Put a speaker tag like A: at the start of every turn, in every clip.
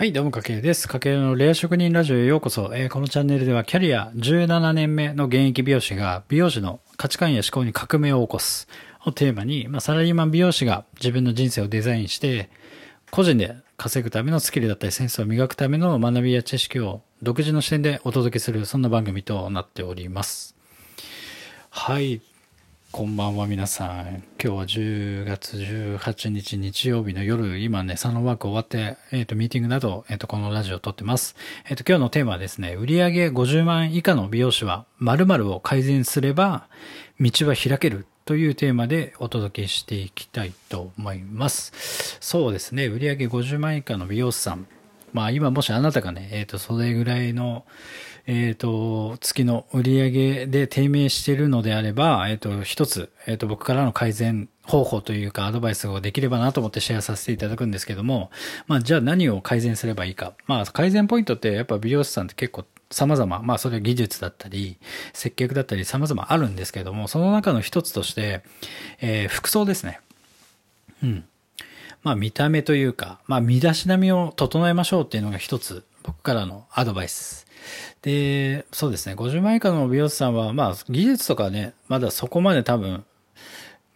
A: はい、どうも、かけるです。かけるのレア職人ラジオへようこそ。えーこのチャンネルではキャリア17年目の現役美容師が美容師の価値観や思考に革命を起こすをテーマに、まあ、サラリーマン美容師が自分の人生をデザインして、個人で稼ぐためのスキルだったりセンスを磨くための学びや知識を独自の視点でお届けする、そんな番組となっております。はい。こんばんは皆さん。今日は10月18日日曜日の夜、今ね、サロンワーク終わって、えっ、と、ミーティングなど、えっ、と、このラジオを撮ってます。えっ、と、今日のテーマはですね、売上50万円以下の美容師は〇〇を改善すれば、道は開けるというテーマでお届けしていきたいと思います。そうですね、売上50万以下の美容師さん。まあ今もしあなたがね、えっ、と、それぐらいの、えっ、と、月の売り上げで低迷しているのであれば、えっ、と、一つ、えっ、と、僕からの改善方法というかアドバイスができればなと思ってシェアさせていただくんですけども、まあじゃあ何を改善すればいいか。まあ改善ポイントってやっぱ美容師さんって結構様々、まあそれは技術だったり、接客だったり様々あるんですけども、その中の一つとして、えー服装ですね。うん。まあ見た目というか、まあ身だしなみを整えましょうっていうのが一つ僕からのアドバイス。で、そうですね、50万以下の美容師さんは、まあ技術とかね、まだそこまで多分、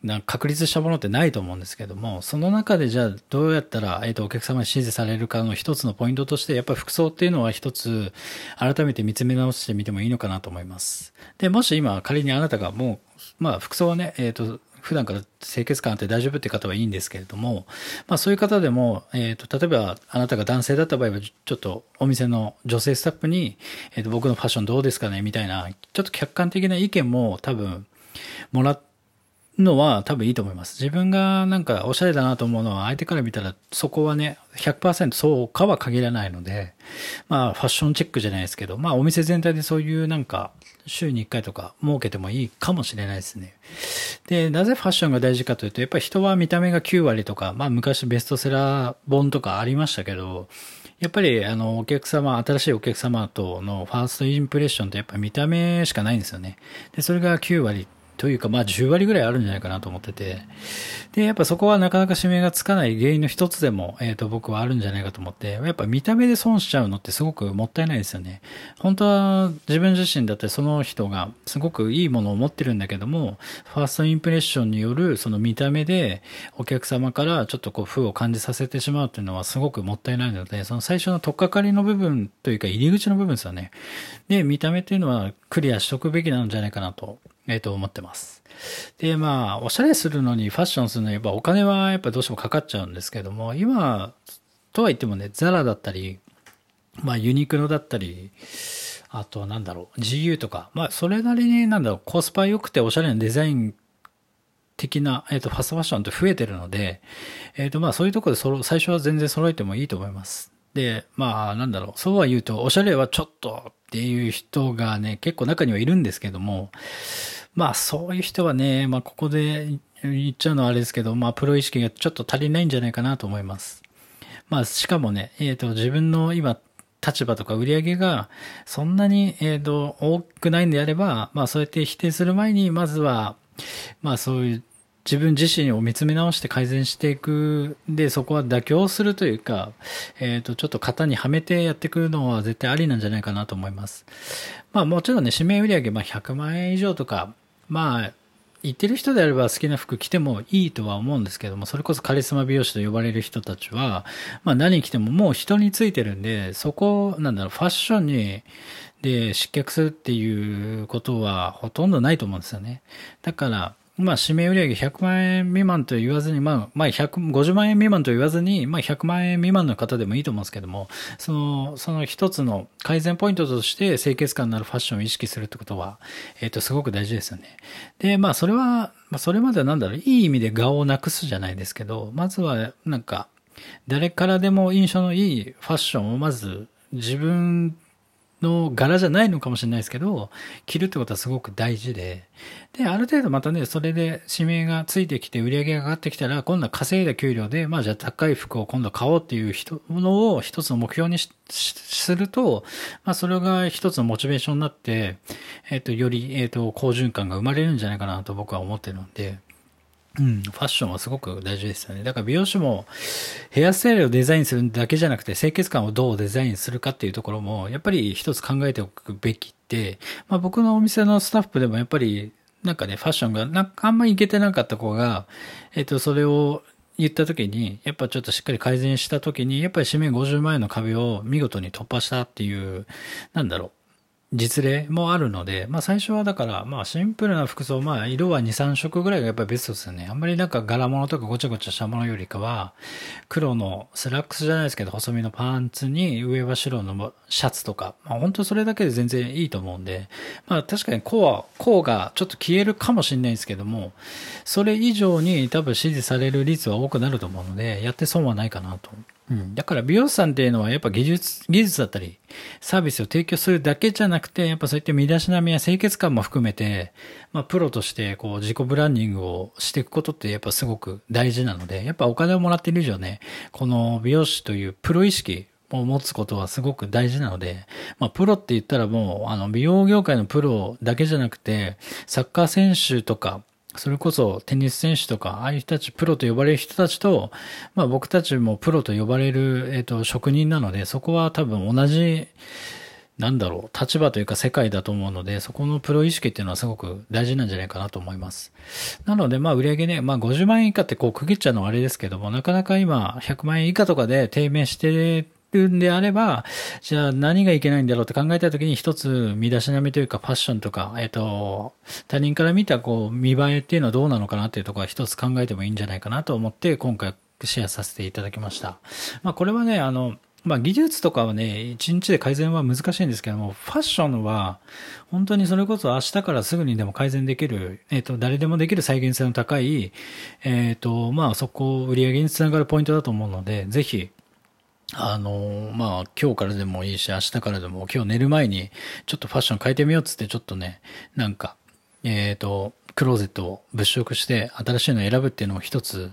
A: な確立したものってないと思うんですけども、その中でじゃあどうやったら、えっ、と、お客様に支持されるかの一つのポイントとして、やっぱり服装っていうのは一つ、改めて見つめ直してみてもいいのかなと思います。で、もし今仮にあなたがもう、まあ服装はね、えっ、と、普段から清潔感あって大丈夫って方はいいんですけれども、まあそういう方でも、えっ、と、例えばあなたが男性だった場合は、ちょっとお店の女性スタッフに、えっ、と、僕のファッションどうですかねみたいな、ちょっと客観的な意見も多分、もらっのは多分いいと思います。自分がなんかおしゃれだなと思うのは相手から見たらそこはね、100%そうかは限らないので、まあファッションチェックじゃないですけど、まあお店全体でそういうなんか週に1回とか設けてもいいかもしれないですね。で、なぜファッションが大事かというと、やっぱり人は見た目が9割とか、まあ昔ベストセラー本とかありましたけど、やっぱりあのお客様、新しいお客様とのファーストインプレッションってやっぱ見た目しかないんですよね。で、それが9割というか、まあ10割ぐらいあるんじゃないかなと思ってて。で、やっぱそこはなかなか指名がつかない原因の一つでも、えっ、と、僕はあるんじゃないかと思って、やっぱ見た目で損しちゃうのってすごくもったいないですよね。本当は自分自身だってその人がすごくいいものを持ってるんだけども、ファーストインプレッションによるその見た目でお客様からちょっとこう負を感じさせてしまうっていうのはすごくもったいないので、その最初の取っかかりの部分というか入り口の部分ですよね。で、見た目っていうのはクリアしとくべきなんじゃないかなと、えっ、と思ってます。で、まあ、おしゃれするのにファッションするのにやっぱお金はやっぱどうしてもかかっちゃうんですけども、今、とは言ってもね、ザラだったり、まあユニクロだったり、あとなんだろう、GU とか、まあそれなりになんだろう、コスパ良くておしゃれなデザイン的な、えっ、と、ファストファッションって増えてるので、えっ、と、まあそういうところでそ、最初は全然揃えてもいいと思います。で、まあなんだろう、そうは言うと、おしゃれはちょっとっていう人がね、結構中にはいるんですけども、まあそういう人はね、まあここで言っちゃうのはあれですけど、まあプロ意識がちょっと足りないんじゃないかなと思います。まあしかもね、えっ、と自分の今立場とか売り上げがそんなに、えっ、と多くないんであれば、まあそうやって否定する前に、まずは、まあそういう自分自身を見つめ直して改善していく。で、そこは妥協するというか、えっ、と、ちょっと型にはめてやっていくのは絶対ありなんじゃないかなと思います。まあもちろんね、指名売上まあ100万円以上とか、まあ、言ってる人であれば好きな服着てもいいとは思うんですけども、それこそカリスマ美容師と呼ばれる人たちは、まあ何着てももう人についてるんで、そこ、なんだろう、ファッションに、で、失脚するっていうことはほとんどないと思うんですよね。だから、まあ、指名売上100万円未満と言わずに、まあ、まあ、150万円未満と言わずに、まあ、100万円未満の方でもいいと思うんですけども、その、その一つの改善ポイントとして清潔感のあるファッションを意識するってことは、えっ、と、すごく大事ですよね。で、まあ、それは、まあ、それまではなんだろう、いい意味で顔をなくすじゃないですけど、まずは、なんか、誰からでも印象のいいファッションをまず自分の柄じゃないのかもしれないですけど、着るってことはすごく大事で、で、ある程度またね、それで指名がついてきて売り上げが上がってきたら、今度は稼いだ給料で、まあじゃあ高い服を今度買おうっていう人のを一つの目標にすると、まあそれが一つのモチベーションになって、えっ、と、より、えっ、と、好循環が生まれるんじゃないかなと僕は思ってるので、うん、ファッションはすごく大事ですよね。だから美容師もヘアスタイルをデザインするだけじゃなくて清潔感をどうデザインするかっていうところもやっぱり一つ考えておくべきで、まあ僕のお店のスタッフでもやっぱりなんかね、ファッションがなんかあんまりいけてなかった子が、えっと、それを言った時に、やっぱちょっとしっかり改善した時に、やっぱり紙面50万円の壁を見事に突破したっていう、なんだろう。実例もあるので、まあ最初はだから、まあシンプルな服装、まあ色は2、3色ぐらいがやっぱりベストですよね。あんまりなんか柄物とかごちゃごちゃしたものよりかは、黒のスラックスじゃないですけど、細身のパンツに上は白のシャツとか、まあ本当それだけで全然いいと思うんで、まあ確かにコア、コアがちょっと消えるかもしれないですけども、それ以上に多分支持される率は多くなると思うので、やって損はないかなとうん。だから美容師さんっていうのはやっぱ技術、技術だったり、サービスを提供するだけじゃなくて、やっぱそういった身だしなみや清潔感も含めて、まあプロとしてこう自己ブランディングをしていくことってやっぱすごく大事なので、やっぱお金をもらっている以上ね、この美容師というプロ意識を持つことはすごく大事なので、まあ、プロって言ったらもう、あの、美容業界のプロだけじゃなくて、サッカー選手とか、それこそテニス選手とか、ああいう人たち、プロと呼ばれる人たちと、まあ僕たちもプロと呼ばれる、えっ、と、職人なので、そこは多分同じ、なんだろう、立場というか世界だと思うので、そこのプロ意識っていうのはすごく大事なんじゃないかなと思います。なので、まあ売上ね、まあ50万円以下ってこう区切っちゃうのはあれですけども、なかなか今100万円以下とかで低迷してるんであれば、じゃあ何がいけないんだろうって考えたときに一つ身だしなみというかファッションとか、えっ、と、他人から見たこう見栄えっていうのはどうなのかなっていうところは一つ考えてもいいんじゃないかなと思って今回シェアさせていただきました。まあこれはね、あの、まあ技術とかはね、一日で改善は難しいんですけども、ファッションは、本当にそれこそ明日からすぐにでも改善できる、えっ、ー、と、誰でもできる再現性の高い、えっ、ー、と、まあそこを、売り上げにつながるポイントだと思うので、ぜひ、あの、まあ、今日からでもいいし、明日からでも、今日寝る前に、ちょっとファッション変えてみようっつって、ちょっとね、なんか、えっ、ー、と、クローゼットを物色して新しいのを選ぶっていうのも一つ、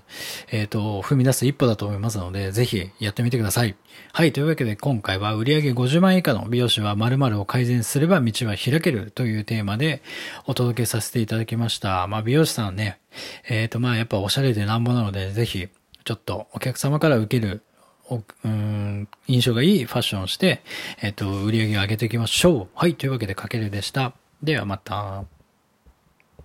A: えっ、ー、と、踏み出す一歩だと思いますので、ぜひやってみてください。はい、というわけで今回は売上50万円以下の美容師は〇〇を改善すれば道は開けるというテーマでお届けさせていただきました。まあ美容師さんね、えっ、ー、とまあやっぱおしゃれでなんぼなので、ぜひちょっとお客様から受けるうん、印象がいいファッションをして、えっ、と、売り上げを上げていきましょう。はい、というわけで、かけるでした。ではまた。